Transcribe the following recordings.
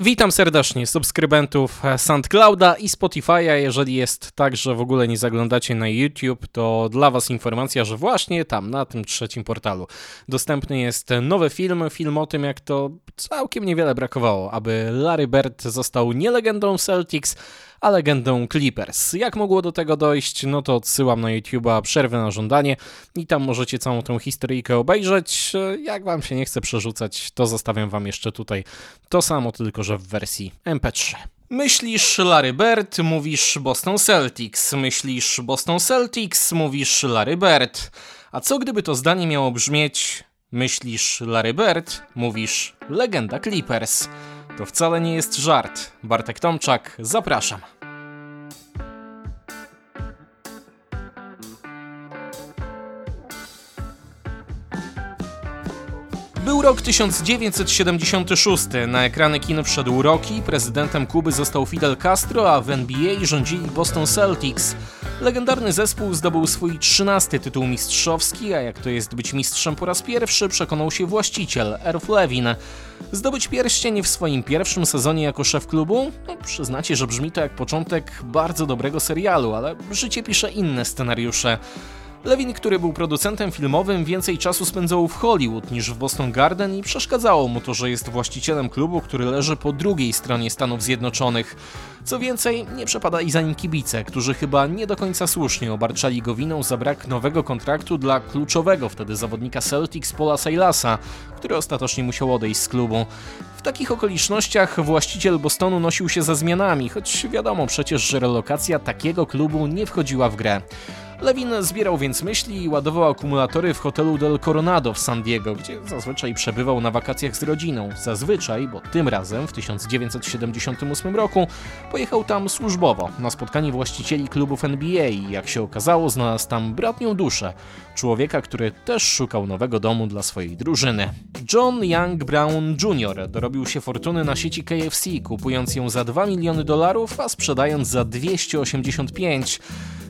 Witam serdecznie subskrybentów SoundClouda i Spotify'a. Jeżeli jest tak, że w ogóle nie zaglądacie na YouTube, to dla Was informacja, że właśnie tam, na tym trzecim portalu, dostępny jest nowy film. Film o tym, jak to całkiem niewiele brakowało, aby Larry Bird został nie legendą Celtics, a legendą Clippers. Jak mogło do tego dojść? No to odsyłam na YouTube'a przerwę na żądanie i tam możecie całą tą historyjkę obejrzeć. Jak wam się nie chce przerzucać, to zostawiam wam jeszcze tutaj to samo, tylko że w wersji MP3. Myślisz Larry Bird, mówisz Boston Celtics. Myślisz Boston Celtics, mówisz Larry Bird. A co gdyby to zdanie miało brzmieć Myślisz Larry Bird, mówisz legenda Clippers. To wcale nie jest żart. Bartek Tomczak, zapraszam. Był rok 1976. Na ekrany kin wszedł Rocky, prezydentem Kuby został Fidel Castro, a w NBA rządzili Boston Celtics. Legendarny zespół zdobył swój trzynasty tytuł mistrzowski, a jak to jest być mistrzem po raz pierwszy, przekonał się właściciel, Erf Levin. Zdobyć pierścień w swoim pierwszym sezonie jako szef klubu? No, przyznacie, że brzmi to jak początek bardzo dobrego serialu, ale życie pisze inne scenariusze. Lewin, który był producentem filmowym, więcej czasu spędzał w Hollywood niż w Boston Garden i przeszkadzało mu to, że jest właścicielem klubu, który leży po drugiej stronie Stanów Zjednoczonych. Co więcej, nie przepadali za nim kibice, którzy chyba nie do końca słusznie obarczali go winą za brak nowego kontraktu dla kluczowego wtedy zawodnika Celtics Paula Sailasa, który ostatecznie musiał odejść z klubu. W takich okolicznościach właściciel Bostonu nosił się za zmianami, choć wiadomo przecież, że relokacja takiego klubu nie wchodziła w grę. Lewin zbierał więc myśli i ładował akumulatory w hotelu Del Coronado w San Diego, gdzie zazwyczaj przebywał na wakacjach z rodziną. Zazwyczaj, bo tym razem w 1978 roku pojechał tam służbowo na spotkanie właścicieli klubów NBA i jak się okazało znalazł tam bratnią duszę, człowieka, który też szukał nowego domu dla swojej drużyny. John Young Brown Jr. dorobił się fortuny na sieci KFC, kupując ją za 2 miliony dolarów, a sprzedając za 285.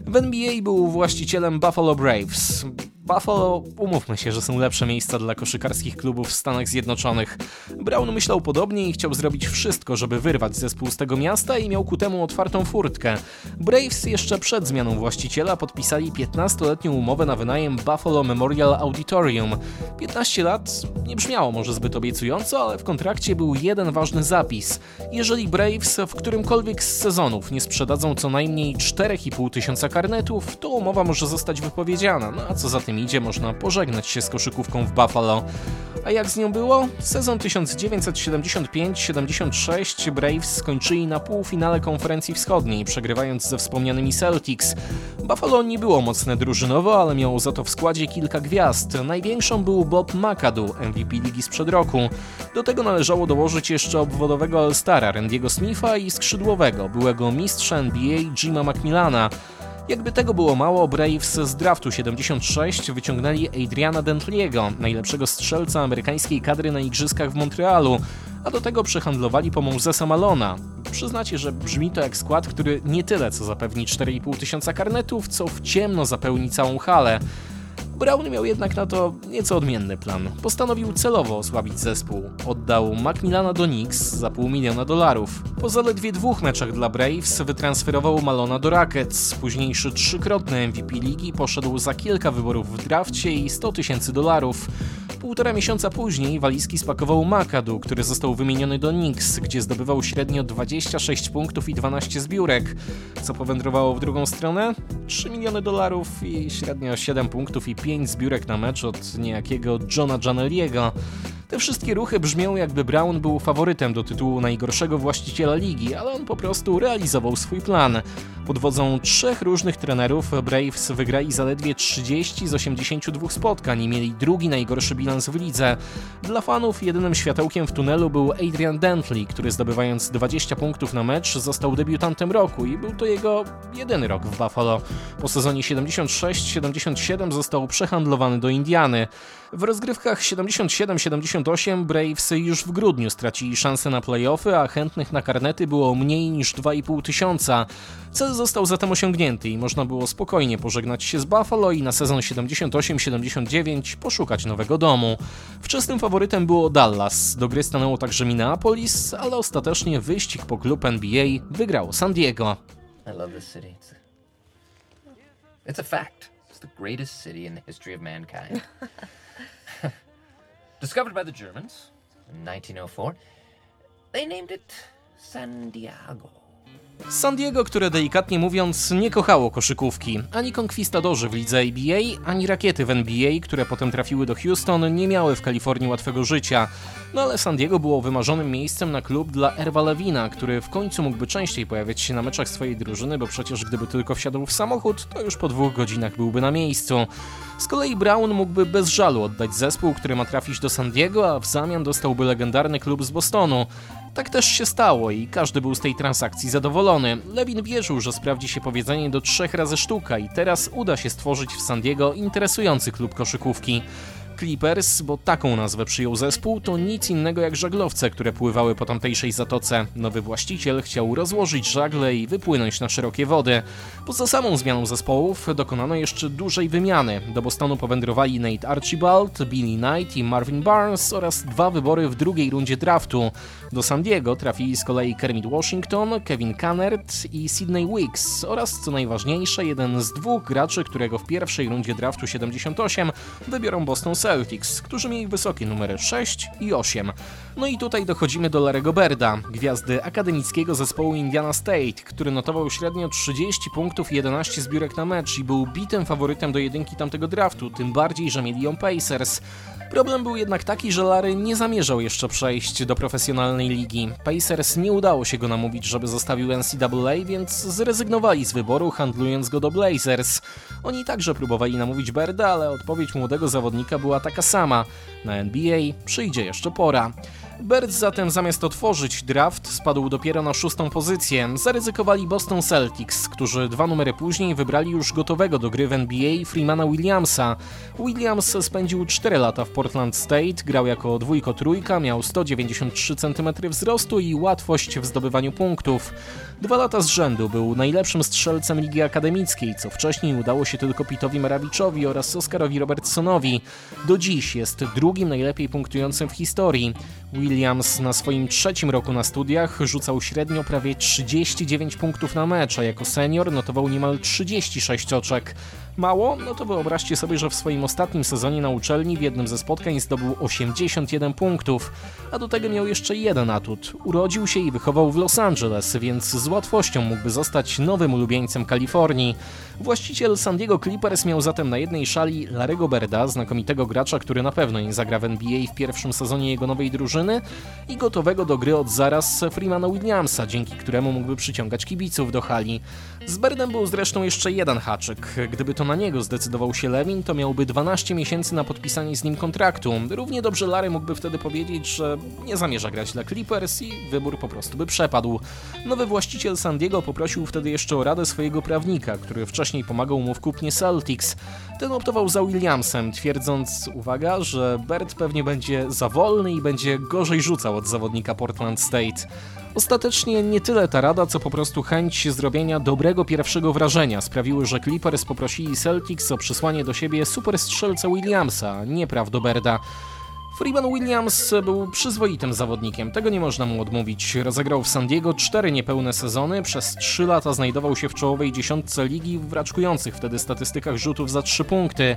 W NBA był właścicielem Buffalo Braves. Buffalo, umówmy się, że są lepsze miejsca dla koszykarskich klubów w Stanach Zjednoczonych. Brown myślał podobnie i chciał zrobić wszystko, żeby wyrwać zespół z tego miasta i miał ku temu otwartą furtkę. Braves jeszcze przed zmianą właściciela podpisali 15-letnią umowę na wynajem Buffalo Memorial Auditorium. 15 lat nie brzmiało może zbyt obiecująco, ale w kontrakcie był jeden ważny zapis. Jeżeli Braves w którymkolwiek z sezonów nie sprzedadzą co najmniej 4,5 tysiąca karnetów, to umowa może zostać wypowiedziana, no a co za tym idzie, można pożegnać się z koszykówką w Buffalo. A jak z nią było? Sezon 1975-76 Braves skończyli na półfinale konferencji wschodniej, przegrywając ze wspomnianymi Celtics. Buffalo nie było mocne drużynowo, ale miało za to w składzie kilka gwiazd. Największą był Bob McAdoo, MVP ligi sprzed roku. Do tego należało dołożyć jeszcze obwodowego All-Stara Randy'ego Smitha i skrzydłowego, byłego mistrza NBA Jima McMillana. Jakby tego było mało, Braves z draftu 76 wyciągnęli Adriana Dentliego, najlepszego strzelca amerykańskiej kadry na igrzyskach w Montrealu, a do tego przehandlowali po Mosesa Malona. Przyznacie, że brzmi to jak skład, który nie tyle co zapewni 4,5 tysiąca karnetów, co w ciemno zapełni całą halę. Brown miał jednak na to nieco odmienny plan. Postanowił celowo osłabić zespół. Oddał Macmillana do Knicks za pół miliona dolarów. Po zaledwie dwóch meczach dla Braves wytransferował Malona do Rockets. Późniejszy trzykrotny MVP ligi poszedł za kilka wyborów w drafcie i 100 tysięcy dolarów. Półtora miesiąca później walizki spakował McAdoo, który został wymieniony do Knicks, gdzie zdobywał średnio 26 punktów i 12 zbiórek. Co powędrowało w drugą stronę? 3 miliony dolarów i średnio 7 punktów i 5 zbiórek na mecz od niejakiego Johna Janeliego. Te wszystkie ruchy brzmią jakby Brown był faworytem do tytułu najgorszego właściciela ligi, ale on po prostu realizował swój plan. Pod wodzą trzech różnych trenerów Braves wygrali zaledwie 30 z 82 spotkań i mieli drugi najgorszy bilans w lidze. Dla fanów jedynym światełkiem w tunelu był Adrian Dentley, który zdobywając 20 punktów na mecz został debiutantem roku i był to jego jedyny rok w Buffalo. Po sezonie 76-77 został przehandlowany do Indiany. W rozgrywkach 77-78 Braves już w grudniu stracili szansę na playoffy, a chętnych na karnety było mniej niż 2,5 tysiąca. Cel został zatem osiągnięty i można było spokojnie pożegnać się z Buffalo i na sezon 78-79 poszukać nowego domu. Wczesnym faworytem było Dallas, do gry stanęło także Minneapolis, ale ostatecznie wyścig po klub NBA wygrało San Diego. I love this city. It's a, fact. The greatest city in the history of mankind. Discovered by the Germans in 1904, they named it San Diego. San Diego, które delikatnie mówiąc nie kochało koszykówki. Ani konkwistadorzy w lidze ABA, ani rakiety w NBA, które potem trafiły do Houston, nie miały w Kalifornii łatwego życia. No ale San Diego było wymarzonym miejscem na klub dla Erwa Lewina, który w końcu mógłby częściej pojawiać się na meczach swojej drużyny, bo przecież gdyby tylko wsiadł w samochód, to już po dwóch godzinach byłby na miejscu. Z kolei Brown mógłby bez żalu oddać zespół, który ma trafić do San Diego, a w zamian dostałby legendarny klub z Bostonu. Tak też się stało i każdy był z tej transakcji zadowolony. Lewin wierzył, że sprawdzi się powiedzenie do trzech razy sztuka i teraz uda się stworzyć w San Diego interesujący klub koszykówki. Clippers, bo taką nazwę przyjął zespół, to nic innego jak żaglowce, które pływały po tamtejszej zatoce. Nowy właściciel chciał rozłożyć żagle i wypłynąć na szerokie wody. Poza samą zmianą zespołów dokonano jeszcze dużej wymiany. Do Bostonu powędrowali Nate Archibald, Billy Knight i Marvin Barnes oraz dwa wybory w drugiej rundzie draftu. Do San Diego trafili z kolei Kermit Washington, Kevin Kannert i Sidney Wicks oraz, co najważniejsze, jeden z dwóch graczy, którego w pierwszej rundzie draftu 78 wybiorą Boston Celtics, którzy mieli wysokie numery 6 i 8. No i tutaj dochodzimy do Larego Berda, gwiazdy akademickiego zespołu Indiana State, który notował średnio 30 punktów i 11 zbiórek na mecz i był bitym faworytem do jedynki tamtego draftu, tym bardziej, że mieli ją Pacers. Problem był jednak taki, że Larry nie zamierzał jeszcze przejść do profesjonalnej ligi. Pacers nie udało się go namówić, żeby zostawił NCAA, więc zrezygnowali z wyboru, handlując go do Blazers. Oni także próbowali namówić Berda, ale odpowiedź młodego zawodnika była taka sama. Na NBA przyjdzie jeszcze pora. Birds zatem zamiast otworzyć draft spadł dopiero na szóstą pozycję. Zaryzykowali Boston Celtics, którzy dwa numery później wybrali już gotowego do gry w NBA Freemana Williamsa. Williams spędził 4 lata w Portland State, grał jako dwójko-trójka, miał 193 cm wzrostu i łatwość w zdobywaniu punktów. Dwa lata z rzędu był najlepszym strzelcem ligi akademickiej, co wcześniej udało się tylko Pitowi Marawiczowi oraz Oscarowi Robertsonowi. Do dziś jest drugim najlepiej punktującym w historii. Williams na swoim trzecim roku na studiach rzucał średnio prawie 39 punktów na mecz, a jako senior notował niemal 36 oczek. Mało? No to wyobraźcie sobie, że w swoim ostatnim sezonie na uczelni w jednym ze spotkań zdobył 81 punktów, a do tego miał jeszcze jeden atut. Urodził się i wychował w Los Angeles, więc z łatwością mógłby zostać nowym ulubieńcem Kalifornii. Właściciel San Diego Clippers miał zatem na jednej szali Larego Berda, znakomitego gracza, który na pewno nie zagra w NBA w pierwszym sezonie jego nowej drużyny i gotowego do gry od zaraz Freemana Williamsa, dzięki któremu mógłby przyciągać kibiców do hali. Z Berdem był zresztą jeszcze jeden haczyk. Gdyby to na niego zdecydował się Lewin, to miałby 12 miesięcy na podpisanie z nim kontraktu. Równie dobrze Larry mógłby wtedy powiedzieć, że nie zamierza grać dla Clippers i wybór po prostu by przepadł. Nowy właściciel San Diego poprosił wtedy jeszcze o radę swojego prawnika, który wcześniej pomagał mu w kupnie Celtics. Ten optował za Williamsem, twierdząc, uwaga, że Bert pewnie będzie za wolny i będzie gorzej rzucał od zawodnika Portland State. Ostatecznie nie tyle ta rada, co po prostu chęć zrobienia dobrego pierwszego wrażenia sprawiły, że Clippers poprosili Celtics o przysłanie do siebie super strzelca Williamsa, nie Berda. Freeman Williams był przyzwoitym zawodnikiem, tego nie można mu odmówić. Rozegrał w San Diego cztery niepełne sezony, przez trzy lata znajdował się w czołowej dziesiątce ligi w raczkujących wtedy statystykach rzutów za trzy punkty.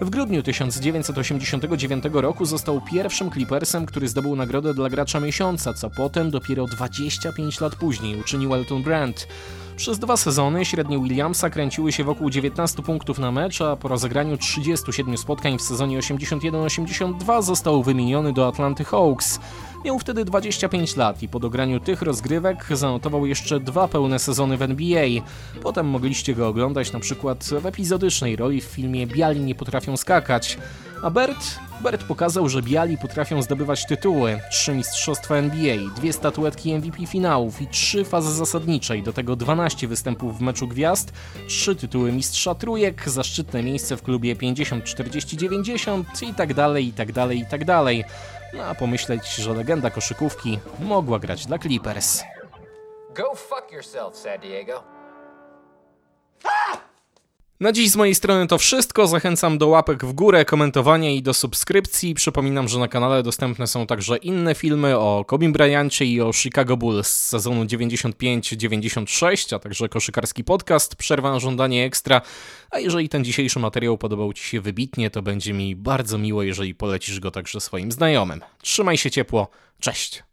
W grudniu 1989 roku został pierwszym Clippersem, który zdobył nagrodę dla gracza miesiąca, co potem dopiero 25 lat później uczynił Elton Brand. Przez dwa sezony średnie Williamsa kręciły się wokół 19 punktów na mecz, a po rozegraniu 37 spotkań w sezonie 81-82 został wymieniony do Atlanty Hawks. Miał wtedy 25 lat i po dograniu tych rozgrywek zanotował jeszcze dwa pełne sezony w NBA. Potem mogliście go oglądać na przykład w epizodycznej roli w filmie Biali nie potrafią skakać. A Bert? Bert pokazał, że biali potrafią zdobywać tytuły. Trzy mistrzostwa NBA, dwie statuetki MVP finałów i trzy fazy zasadniczej, do tego 12 występów w meczu gwiazd, trzy tytuły mistrza trójek, zaszczytne miejsce w klubie 50-40-90 i tak dalej, i tak dalej, i tak dalej. No a pomyśleć, że legenda koszykówki mogła grać dla Clippers. Go fuck yourself, San Diego. Na dziś z mojej strony to wszystko. Zachęcam do łapek w górę, komentowania i do subskrypcji. Przypominam, że na kanale dostępne są także inne filmy o Kobe Bryancie i o Chicago Bulls z sezonu 95-96, a także koszykarski podcast Przerwa na żądanie ekstra. A jeżeli ten dzisiejszy materiał podobał Ci się wybitnie, to będzie mi bardzo miło, jeżeli polecisz go także swoim znajomym. Trzymaj się ciepło. Cześć!